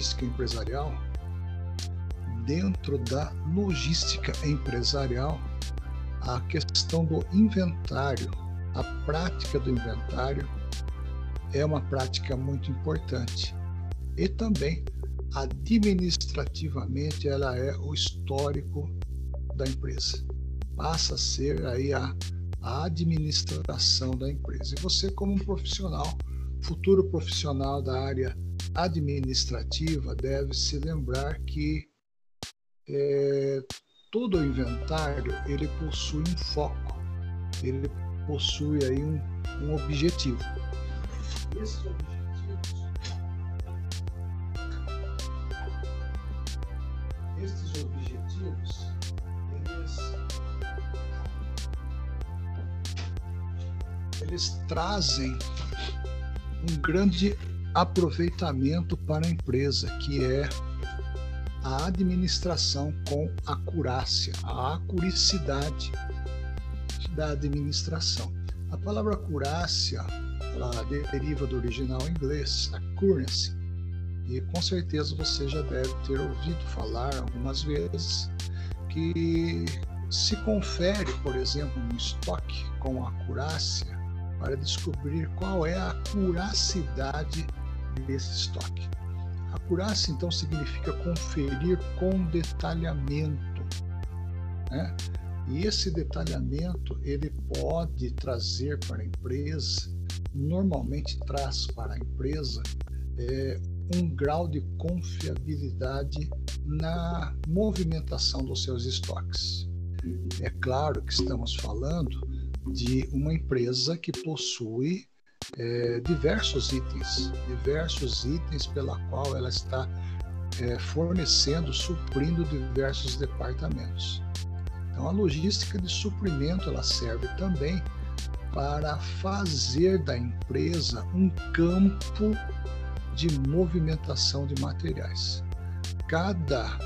logística empresarial, dentro da logística empresarial, a questão do inventário, a prática do inventário é uma prática muito importante. E também administrativamente ela é o histórico da empresa. Passa a ser aí a, a administração da empresa. E você como um profissional, futuro profissional da área administrativa, deve se lembrar que é, todo o inventário ele possui um foco, ele possui aí um, um objetivo. Esses objetivos, objetivos, eles, eles trazem um grande aproveitamento para a empresa, que é a administração com acurácia, a acuricidade da administração. A palavra acurácia, ela deriva do original inglês, accuracy, e com certeza você já deve ter ouvido falar algumas vezes que se confere, por exemplo, um estoque com acurácia para descobrir qual é a acuracidade desse estoque. Acurácia, então, significa conferir com detalhamento. Né? E esse detalhamento ele pode trazer para a empresa, normalmente traz para a empresa, é, um grau de confiabilidade na movimentação dos seus estoques. É claro que estamos falando de uma empresa que possui é, diversos itens, diversos itens pela qual ela está é, fornecendo, suprindo diversos departamentos. Então, a logística de suprimento ela serve também para fazer da empresa um campo de movimentação de materiais. Cada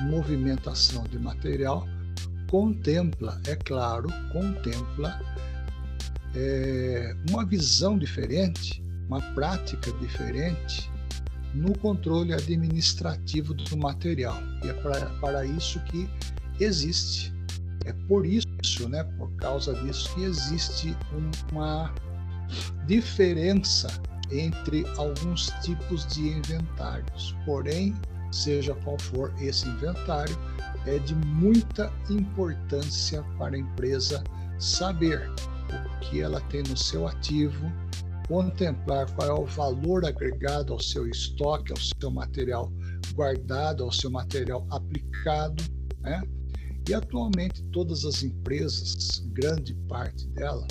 movimentação de material contempla, é claro, contempla é, uma visão diferente, uma prática diferente no controle administrativo do material. E é pra, para isso que existe. É por isso, né, por causa disso, que existe uma diferença entre alguns tipos de inventários. Porém, seja qual for esse inventário, é de muita importância para a empresa saber o que ela tem no seu ativo, contemplar qual é o valor agregado ao seu estoque, ao seu material guardado, ao seu material aplicado, né? E atualmente todas as empresas, grande parte dela,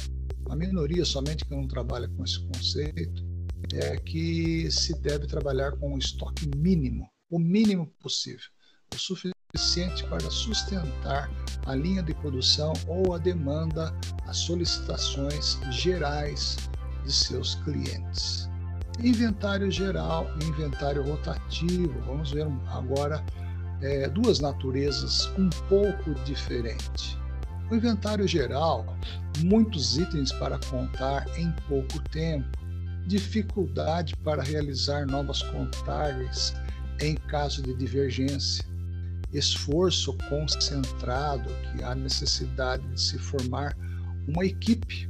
a minoria somente que não trabalha com esse conceito, é que se deve trabalhar com um estoque mínimo, o mínimo possível, o suficiente para sustentar a linha de produção ou a demanda, as solicitações gerais de seus clientes. Inventário geral e inventário rotativo. Vamos ver agora é, duas naturezas um pouco diferentes. O inventário geral, muitos itens para contar em pouco tempo, dificuldade para realizar novas contagens em caso de divergência, esforço concentrado, que há necessidade de se formar uma equipe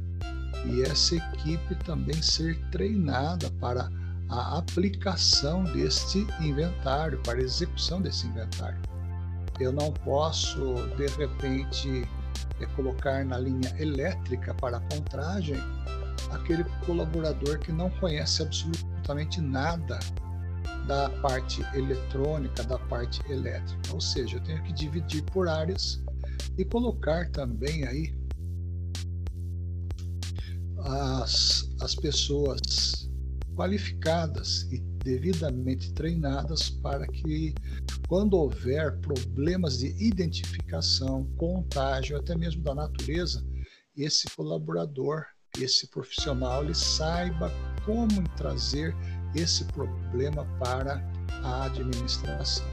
e essa equipe também ser treinada para a aplicação deste inventário, para a execução desse inventário. Eu não posso, de repente, é, colocar na linha elétrica para a contragem aquele colaborador que não conhece absolutamente nada da parte eletrônica, da parte elétrica. Ou seja, eu tenho que dividir por áreas e colocar também aí as, as pessoas qualificadas e devidamente treinadas para que, quando houver problemas de identificação, contágio, até mesmo da natureza, esse colaborador, esse profissional, ele saiba como trazer esse problema para a administração.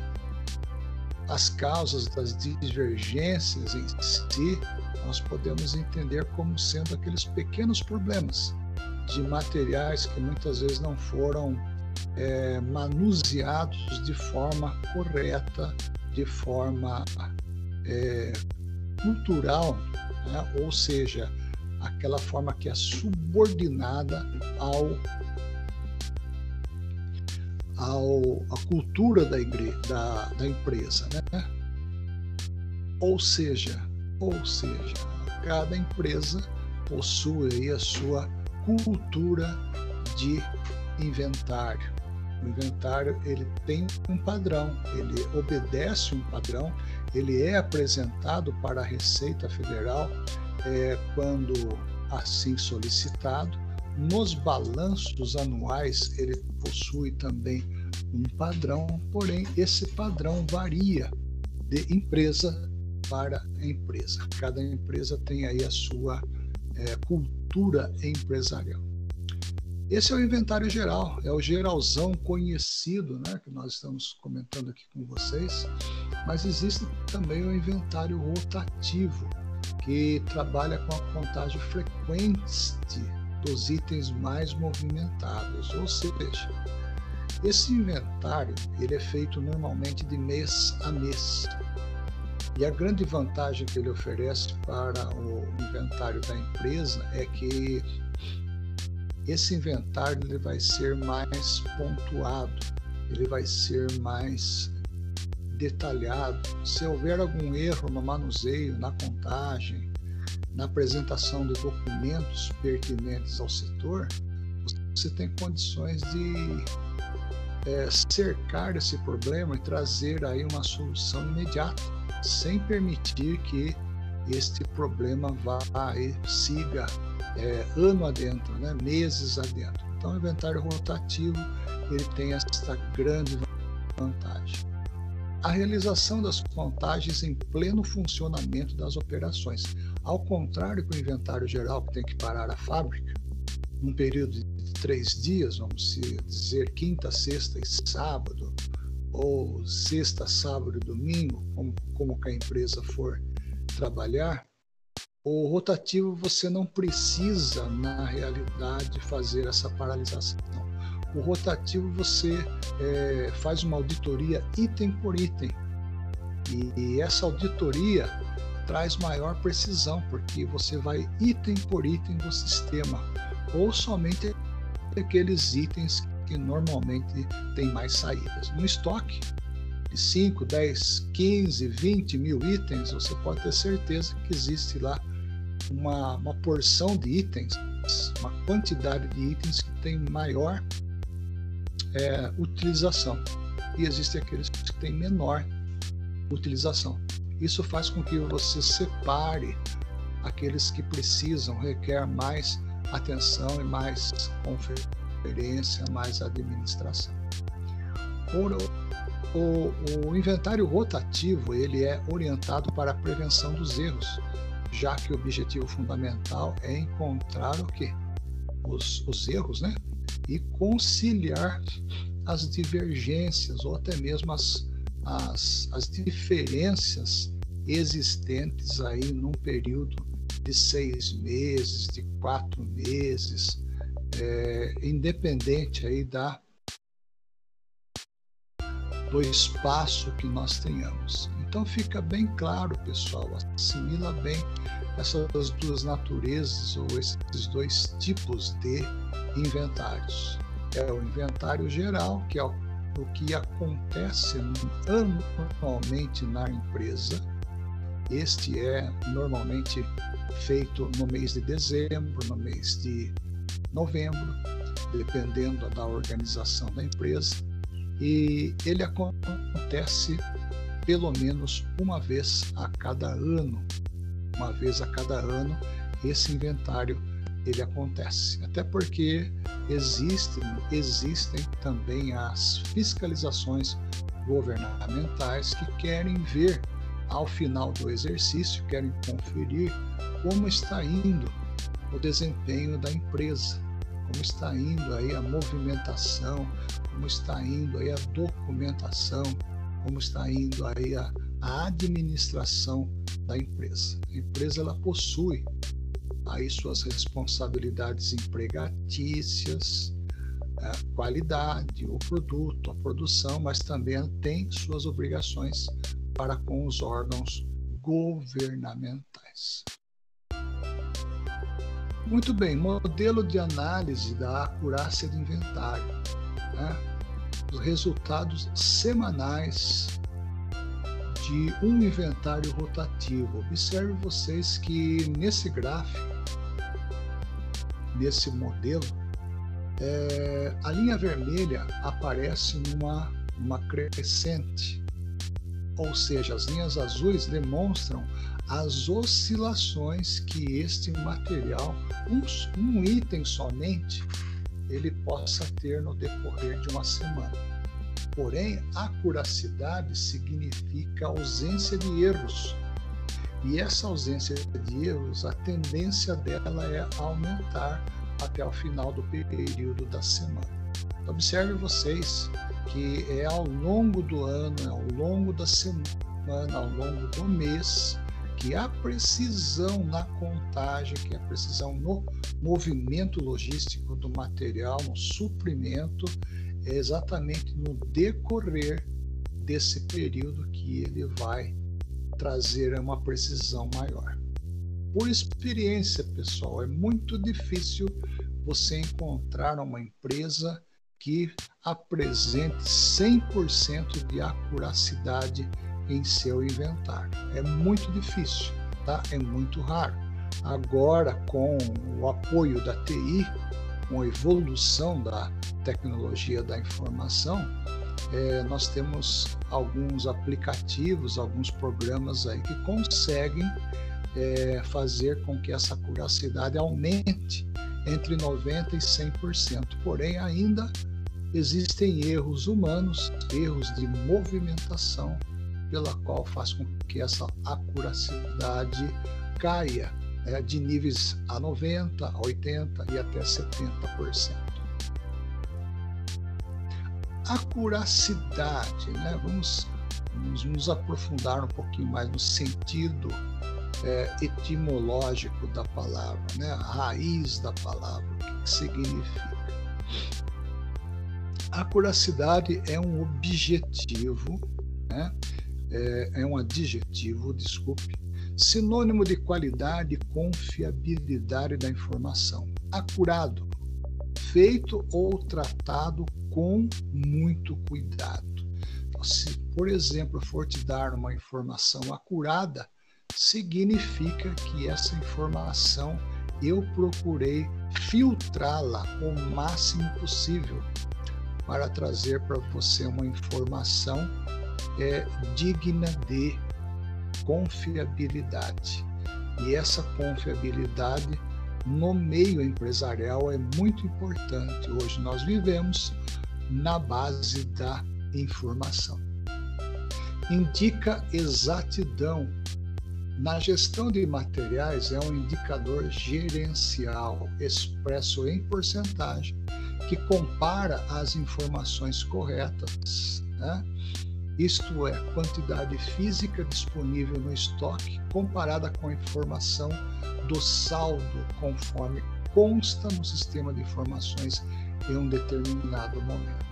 As causas das divergências em si, nós podemos entender como sendo aqueles pequenos problemas de materiais que muitas vezes não foram é, manuseados de forma correta, de forma é, cultural, né? ou seja, aquela forma que é subordinada ao ao, à cultura da, da, da empresa, né? Ou seja, ou seja, cada empresa possui a sua cultura de inventário. O inventário ele tem um padrão, ele obedece um padrão, ele é apresentado para a Receita Federal é, quando assim solicitado. Nos balanços anuais ele possui também um padrão, porém esse padrão varia de empresa para empresa. Cada empresa tem aí a sua é, cultura empresarial. Esse é o inventário geral, é o geralzão conhecido, né, que nós estamos comentando aqui com vocês, mas existe também o inventário rotativo, que trabalha com a contagem frequente dos itens mais movimentados, ou seja, esse inventário ele é feito normalmente de mês a mês. E a grande vantagem que ele oferece para o inventário da empresa é que esse inventário ele vai ser mais pontuado, ele vai ser mais detalhado. Se houver algum erro no manuseio, na contagem, na apresentação de documentos pertinentes ao setor, você tem condições de é, cercar esse problema e trazer aí uma solução imediata, sem permitir que este problema vá e siga é, ano adentro, né, meses adentro. Então, o inventário rotativo ele tem essa grande vantagem. A realização das contagens em pleno funcionamento das operações. Ao contrário que o inventário geral, que tem que parar a fábrica, num período de três dias, vamos dizer quinta, sexta e sábado, ou sexta, sábado e domingo, como, como que a empresa for trabalhar, o rotativo você não precisa, na realidade, fazer essa paralisação. O rotativo você é, faz uma auditoria item por item. E, e essa auditoria traz maior precisão, porque você vai item por item do sistema, ou somente aqueles itens que normalmente têm mais saídas. No estoque, de 5, 10, 15, 20 mil itens, você pode ter certeza que existe lá uma, uma porção de itens, uma quantidade de itens que tem maior é, utilização. E existem aqueles que têm menor utilização. Isso faz com que você separe aqueles que precisam, requer mais atenção e mais conferência, mais administração. O, o, o inventário rotativo ele é orientado para a prevenção dos erros já que o objetivo fundamental é encontrar o quê? Os, os erros, né? E conciliar as divergências ou até mesmo as, as, as diferenças existentes aí num período de seis meses, de quatro meses, é, independente aí da do espaço que nós tenhamos. Então fica bem claro, pessoal, assimila bem essas duas naturezas ou esses dois tipos de inventários. É o inventário geral, que é o, o que acontece anualmente na empresa. Este é normalmente feito no mês de dezembro, no mês de novembro, dependendo da organização da empresa. E ele acontece pelo menos uma vez a cada ano. Uma vez a cada ano, esse inventário ele acontece. Até porque existem, existem também as fiscalizações governamentais que querem ver ao final do exercício, querem conferir como está indo o desempenho da empresa, como está indo aí a movimentação, como está indo aí a documentação, como está indo aí a, a administração da empresa. A empresa ela possui aí suas responsabilidades empregatícias, a qualidade, o produto, a produção, mas também tem suas obrigações para com os órgãos governamentais. Muito bem, modelo de análise da acurácia de inventário. Né? Os resultados semanais de um inventário rotativo. Observe vocês que nesse gráfico, nesse modelo, é, a linha vermelha aparece numa uma crescente, ou seja, as linhas azuis demonstram as oscilações que este material, um, um item somente, ele possa ter no decorrer de uma semana. Porém, acuracidade significa ausência de erros. E essa ausência de erros, a tendência dela é aumentar até o final do período da semana. Observe vocês que é ao longo do ano, é ao longo da semana, ao longo do mês, que a precisão na contagem, que a precisão no movimento logístico do material, no suprimento, é exatamente no decorrer desse período que ele vai trazer uma precisão maior. Por experiência, pessoal, é muito difícil você encontrar uma empresa que apresente 100% de acuracidade em seu inventário. É muito difícil, tá? É muito raro. Agora, com o apoio da TI, com a evolução da tecnologia da informação, é, nós temos alguns aplicativos, alguns programas aí que conseguem é, fazer com que essa curacidade aumente entre 90% e 100%. Porém, ainda existem erros humanos, erros de movimentação, pela qual faz com que essa acuracidade caia é, de níveis a 90%, a 80% e até 70%. Acuracidade, né? vamos, vamos nos aprofundar um pouquinho mais no sentido é, etimológico da palavra, né? a raiz da palavra, o que, significa. A curacidade é um objetivo, né? é, é um adjetivo, desculpe, sinônimo de qualidade e confiabilidade da informação. Acurado, feito ou tratado com muito cuidado. Então, se, por exemplo, for te dar uma informação acurada, significa que essa informação eu procurei filtrá-la o máximo possível para trazer para você uma informação é, digna de confiabilidade. E essa confiabilidade no meio empresarial é muito importante. Hoje nós vivemos na base da informação. Indica exatidão na gestão de materiais é um indicador gerencial expresso em porcentagem que compara as informações corretas, né? isto é, quantidade física disponível no estoque comparada com a informação do saldo conforme consta no sistema de informações em um determinado momento.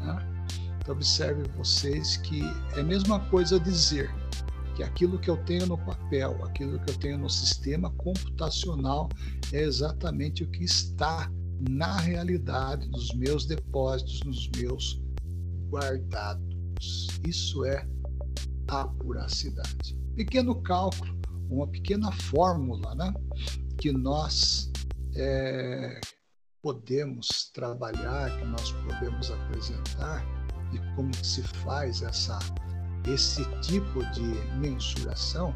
Né? Então, observe vocês que é a mesma coisa dizer que aquilo que eu tenho no papel, aquilo que eu tenho no sistema computacional é exatamente o que está na realidade dos meus depósitos, nos meus guardados. Isso é apuracidade. Pequeno cálculo, uma pequena fórmula né, que nós é, podemos trabalhar, que nós podemos apresentar de como se faz essa esse tipo de mensuração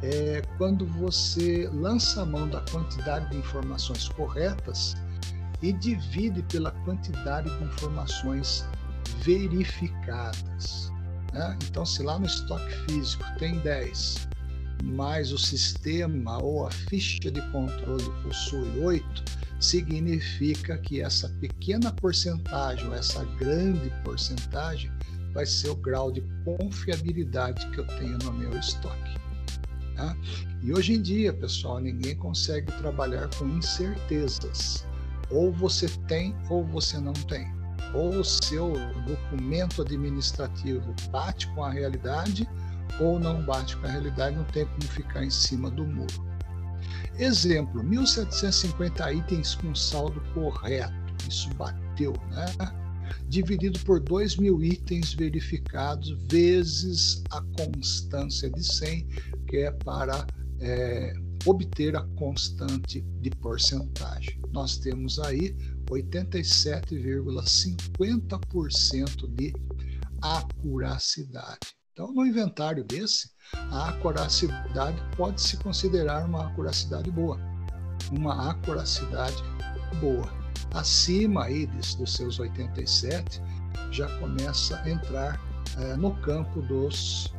é quando você lança a mão da quantidade de informações corretas e divide pela quantidade de informações verificadas. Né? Então, se lá no estoque físico tem 10, mas o sistema ou a ficha de controle possui 8, significa que essa pequena porcentagem, ou essa grande porcentagem, vai ser o grau de confiabilidade que eu tenho no meu estoque. Tá? E hoje em dia, pessoal, ninguém consegue trabalhar com incertezas. Ou você tem ou você não tem. Ou o seu documento administrativo bate com a realidade ou não bate com a realidade, não tem como ficar em cima do muro. Exemplo, 1750 itens com saldo correto, isso bateu, né? Dividido por 2 mil itens verificados, vezes a constância de 100, que é para é, obter a constante de porcentagem. Nós temos aí 87,50% de acuracidade. Então, no inventário desse, a acuracidade pode se considerar uma acuracidade boa. Uma acuracidade boa. Acima aí dos seus 87, já começa a entrar é, no campo dos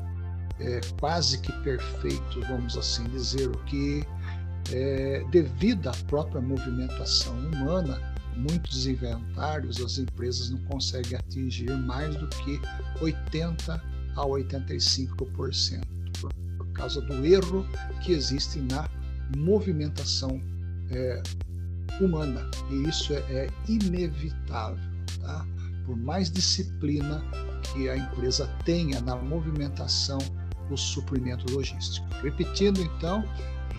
é, quase que perfeitos, vamos assim dizer, o que é, devido à própria movimentação humana, muitos inventários as empresas não conseguem atingir mais do que 80 a 85%, por, causa do erro que existe na movimentação é, humana. E isso é, é inevitável. Tá? Por mais disciplina que a empresa tenha na movimentação do suprimento logístico. Repetindo, então,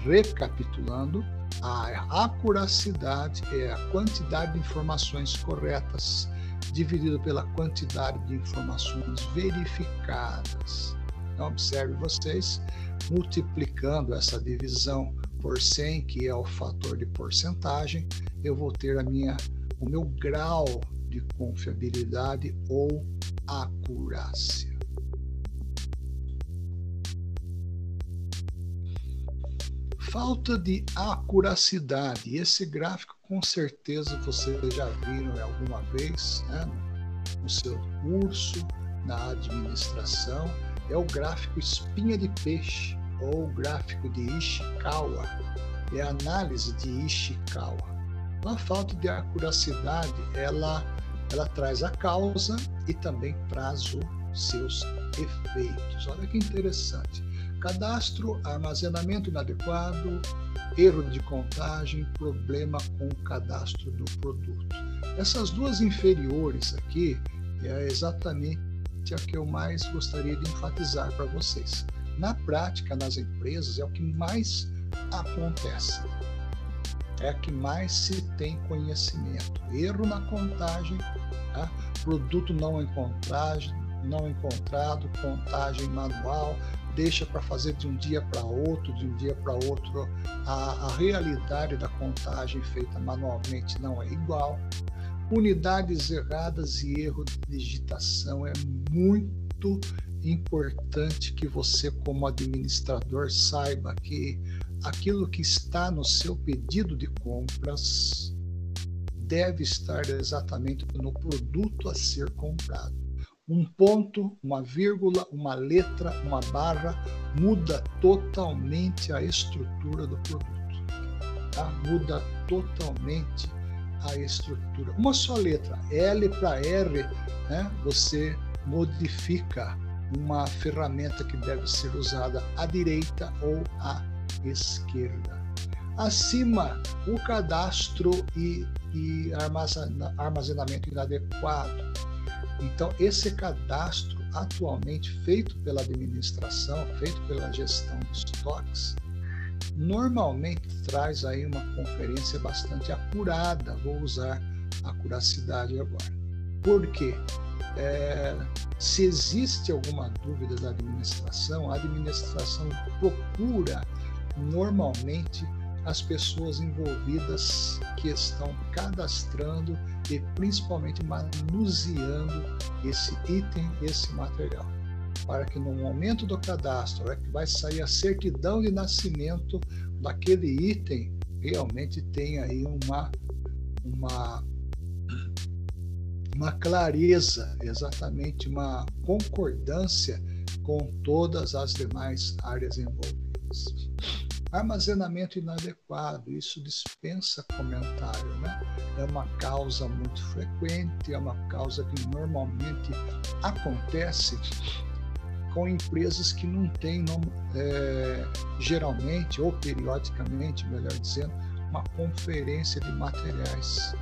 recapitulando, a acuracidade é a quantidade de informações corretas dividido pela quantidade de informações verificadas. Então, observe vocês, multiplicando essa divisão por 100, que é o fator de porcentagem, eu vou ter a minha, o meu grau de confiabilidade ou acurácia. Falta de acuracidade. Esse gráfico com certeza vocês já viram alguma vez né, no seu curso, na administração, é o gráfico espinha de peixe ou gráfico de Ishikawa, é a análise de Ishikawa. A falta de acuracidade, ela, ela traz a causa e também traz os seus efeitos. Olha que interessante. Cadastro, armazenamento inadequado, erro de contagem, problema com o cadastro do produto. Essas duas inferiores aqui é exatamente a que eu mais gostaria de enfatizar para vocês. Na prática, nas empresas, é o que mais acontece. É a que mais se tem conhecimento. Erro na contagem, tá? produto não encontrado, não encontrado, contagem manual, deixa para fazer de um dia para outro, de um dia para outro. A, a realidade da contagem feita manualmente não é igual. Unidades erradas e erro de digitação é muito importante que você, como administrador, saiba que aquilo que está no seu pedido de compras deve estar exatamente no produto a ser comprado um ponto, uma vírgula, uma letra, uma barra muda totalmente a estrutura do produto. Tá? Muda totalmente a estrutura. Uma só letra, L para R, né? você modifica uma ferramenta que deve ser usada à direita ou à esquerda. Acima, o cadastro e, e armazenamento inadequado então, esse cadastro atualmente feito pela administração, feito pela gestão de estoques, normalmente traz aí uma conferência bastante acurada. Vou usar a curacidade agora. Por quê? É, se existe alguma dúvida da administração, a administração procura normalmente as pessoas envolvidas que estão cadastrando e principalmente manuseando esse item, esse material, para que no momento do cadastro, é que vai sair a certidão de nascimento daquele item, realmente tenha aí uma uma uma clareza, exatamente uma concordância com todas as demais áreas envolvidas. Armazenamento inadequado, isso dispensa comentário, né? É uma causa muito frequente, é uma causa que normalmente acontece com empresas que não têm, é, geralmente ou periodicamente, melhor dizendo, uma conferência de materiais.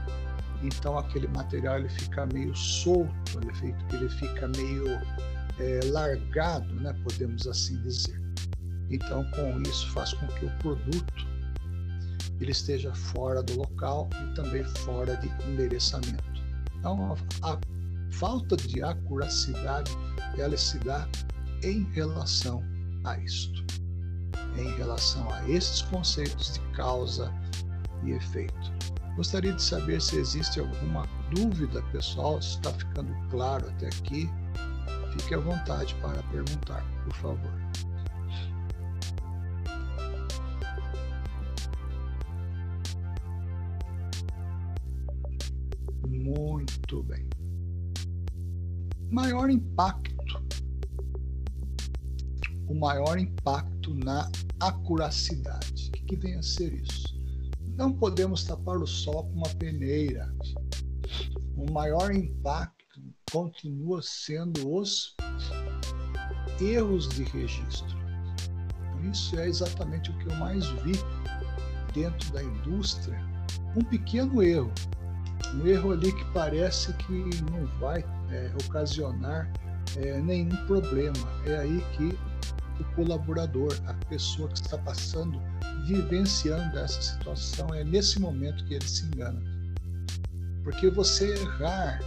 Então aquele material ele fica meio solto, ele fica, ele fica meio é, largado, né, podemos assim dizer. Então com isso faz com que o produto ele esteja fora do local e também fora de endereçamento. Então a, falta de acuracidade ela se dá em relação a isto, em relação a esses conceitos de causa e efeito. Gostaria de saber se existe alguma dúvida, pessoal, se está ficando claro até aqui. Fique à vontade para perguntar, por favor. Muito bem. Maior impacto. O maior impacto na acuracidade. O que vem a ser isso? Não podemos tapar o sol com uma peneira. O maior impacto continua sendo os erros de registro. Isso é exatamente o que eu mais vi dentro da indústria. Um pequeno erro, um erro ali que parece que não vai é, ocasionar é, nenhum problema. É aí que o colaborador, a pessoa que está passando vivenciando essa situação, é nesse momento que ele se engana. Porque você errar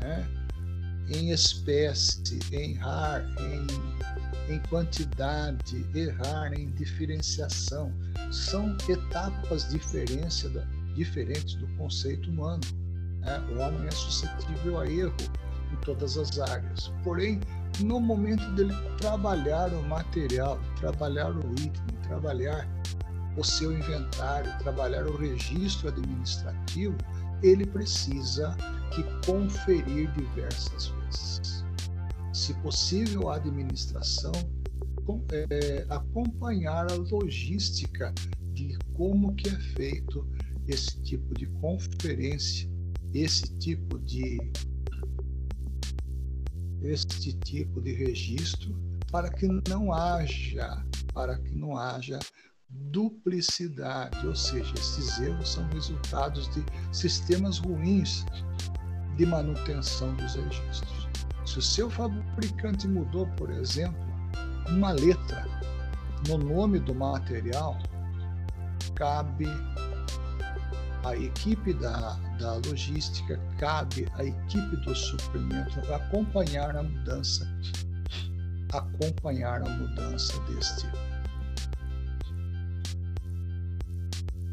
né, em espécie, errar em, em quantidade, errar em diferenciação, são etapas diferentes do conceito humano. Né? O homem é suscetível a erro em todas as áreas. Porém, no momento dele trabalhar o material, trabalhar o item, trabalhar o seu inventário, trabalhar o registro administrativo, ele precisa que conferir diversas vezes. Se possível, a administração é, acompanhar a logística de como que é feito esse tipo de conferência, esse tipo de este tipo de registro para que não haja para que não haja duplicidade, ou seja, esses erros são resultados de sistemas ruins de manutenção dos registros. Se o seu fabricante mudou, por exemplo, uma letra no nome do material, cabe à equipe da, da logística, cabe à equipe do suprimento acompanhar a mudança, acompanhar a mudança deste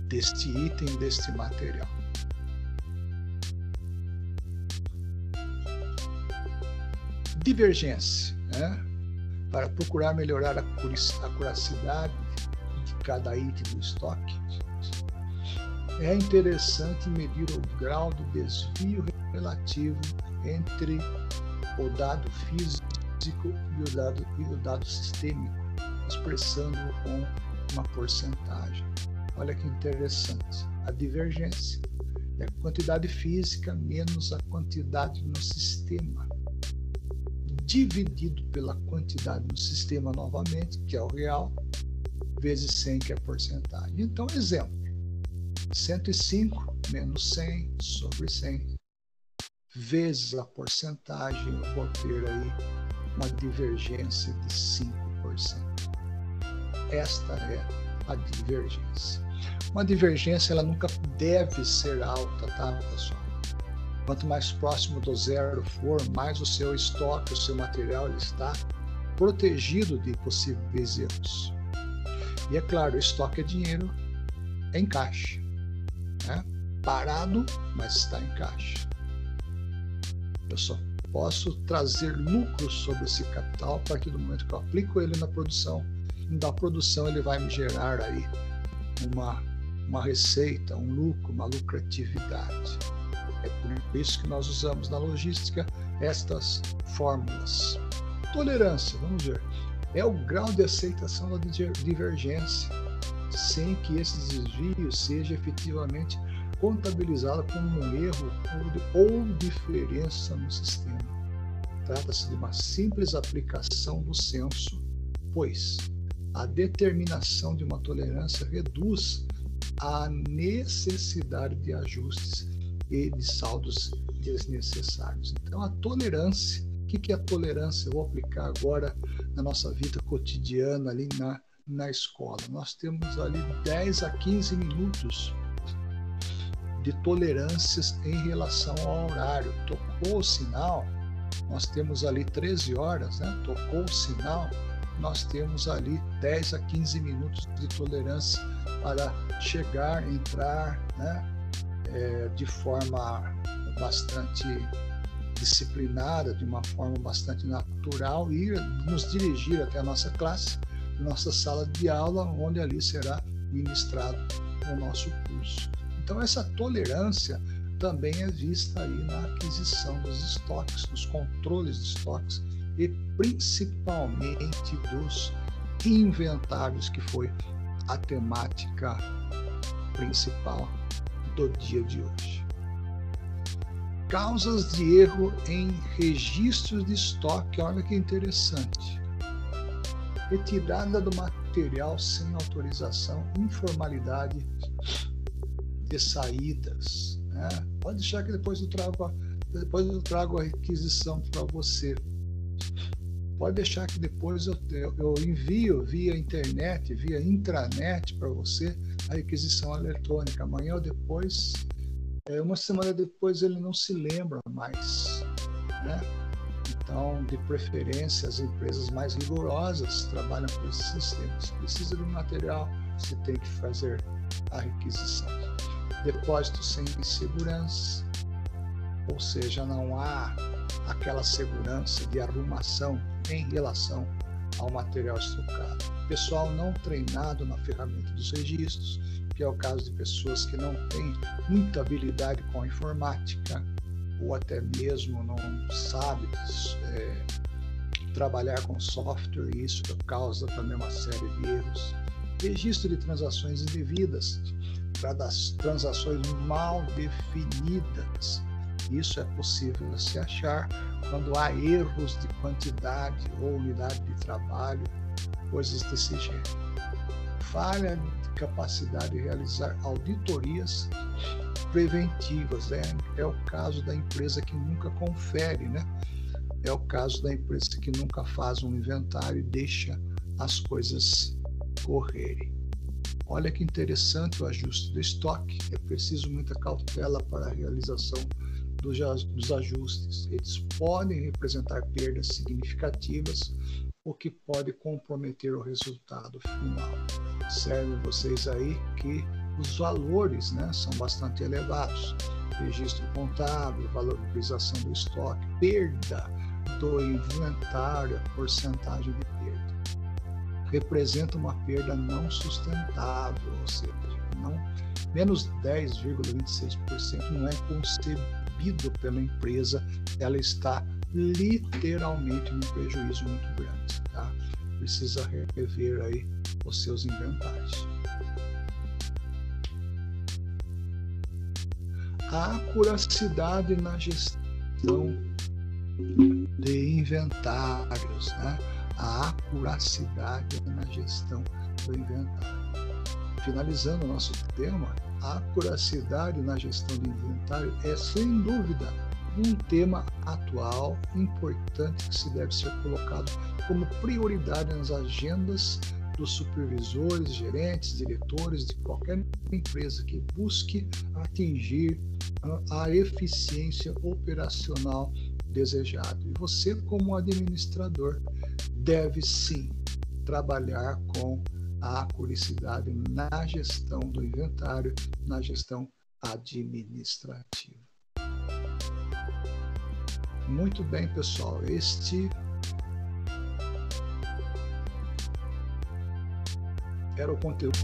deste item, deste material. Divergência, né? para procurar melhorar a curacidade de cada item do estoque. É interessante medir o grau de desvio relativo entre o dado físico e o dado, e o dado sistêmico, expressando com uma porcentagem. Olha que interessante. A divergência é a quantidade física menos a quantidade no sistema, dividido pela quantidade no sistema novamente, que é o real, vezes 100, que é a porcentagem. Então, exemplo: 105 menos 100 sobre 100, vezes a porcentagem, eu vou ter aí uma divergência de 5%. Esta é a divergência. Uma divergência ela nunca deve ser alta, tá, pessoal? Quanto mais próximo do zero for, mais o seu estoque, o seu material ele está protegido de possíveis erros. E é claro, estoque é dinheiro em caixa. Parado, mas está em caixa. Eu só posso trazer lucro sobre esse capital a partir do momento que eu aplico ele na produção da produção ele vai me gerar aí uma, uma receita, um lucro, uma lucratividade. É por isso que nós usamos na logística estas fórmulas. Tolerância, vamos ver, é o grau de aceitação da divergência, sem que esse desvio seja efetivamente contabilizado como um erro ou diferença no sistema. Trata-se de uma simples aplicação do senso, pois a determinação de uma tolerância reduz a necessidade de ajustes e de saldos desnecessários. Então, a tolerância, o que é a tolerância? Eu vou aplicar agora na nossa vida cotidiana ali na, na escola. Nós temos ali 10 a 15 minutos de tolerâncias em relação ao horário. Tocou o sinal, nós temos ali 13 horas, né? tocou o sinal, nós temos ali 10 a 15 minutos de tolerância para chegar, entrar né? É, de forma bastante disciplinada, de uma forma bastante natural e nos dirigir até a nossa classe, nossa sala de aula, onde ali será ministrado o nosso curso. Então, essa tolerância também é vista aí na aquisição dos estoques, nos controles de estoques e principalmente dos inventários, que foi a temática principal do dia de hoje. Causas de erro em registros de estoque, olha que interessante. Retirada do material sem autorização, informalidade de saídas. Né? Pode deixar que depois eu trago depois eu trago a requisição para você. Pode deixar que depois eu, eu envio via internet, via intranet para você a requisição eletrônica. Amanhã ou depois, é, uma semana depois ele não se lembra mais. Né? Então, de preferência, as empresas mais rigorosas trabalham com esse sistema. Se precisa de material, você tem que fazer a requisição depósito sem segurança, ou seja, não há aquela segurança de arrumação em relação ao material estocado. Pessoal não treinado na ferramenta dos registros, que é o caso de pessoas que não têm muita habilidade com a informática, ou até mesmo não sabe é, trabalhar com software, e isso causa também uma série de erros. Registro de transações indevidas, das transações mal definidas. Isso é possível se achar quando há erros de quantidade ou unidade de trabalho, coisas desse gênero. Falha de capacidade de realizar auditorias preventivas. É, é o caso da empresa que nunca confere, né? É o caso da empresa que nunca faz um inventário e deixa as coisas correrem. Olha que interessante o ajuste do estoque. É preciso muita cautela para a realização dos ajustes. Eles podem representar perdas significativas, o que pode comprometer o resultado final. Serve vocês aí que os valores né, são bastante elevados. Registro contábil, valorização do estoque, perda do inventário, porcentagem de representa uma perda não sustentável, ou seja, não, menos 10,26% não é concebido pela empresa, ela está literalmente num prejuízo muito grande. Tá? Precisa rever aí os seus inventários. A acuracidade na gestão de inventários, né? A acuracidade na gestão do inventário. Finalizando o nosso tema, a acuracidade na gestão do inventário é, sem dúvida, um tema atual, importante, que se deve ser colocado como prioridade nas agendas dos supervisores, gerentes, diretores de qualquer empresa que busque atingir a eficiência operacional desejada. E você, como administrador, deve sim trabalhar com a acuricidade na gestão do inventário, na gestão administrativa. Muito bem, pessoal. Este era o conteúdo.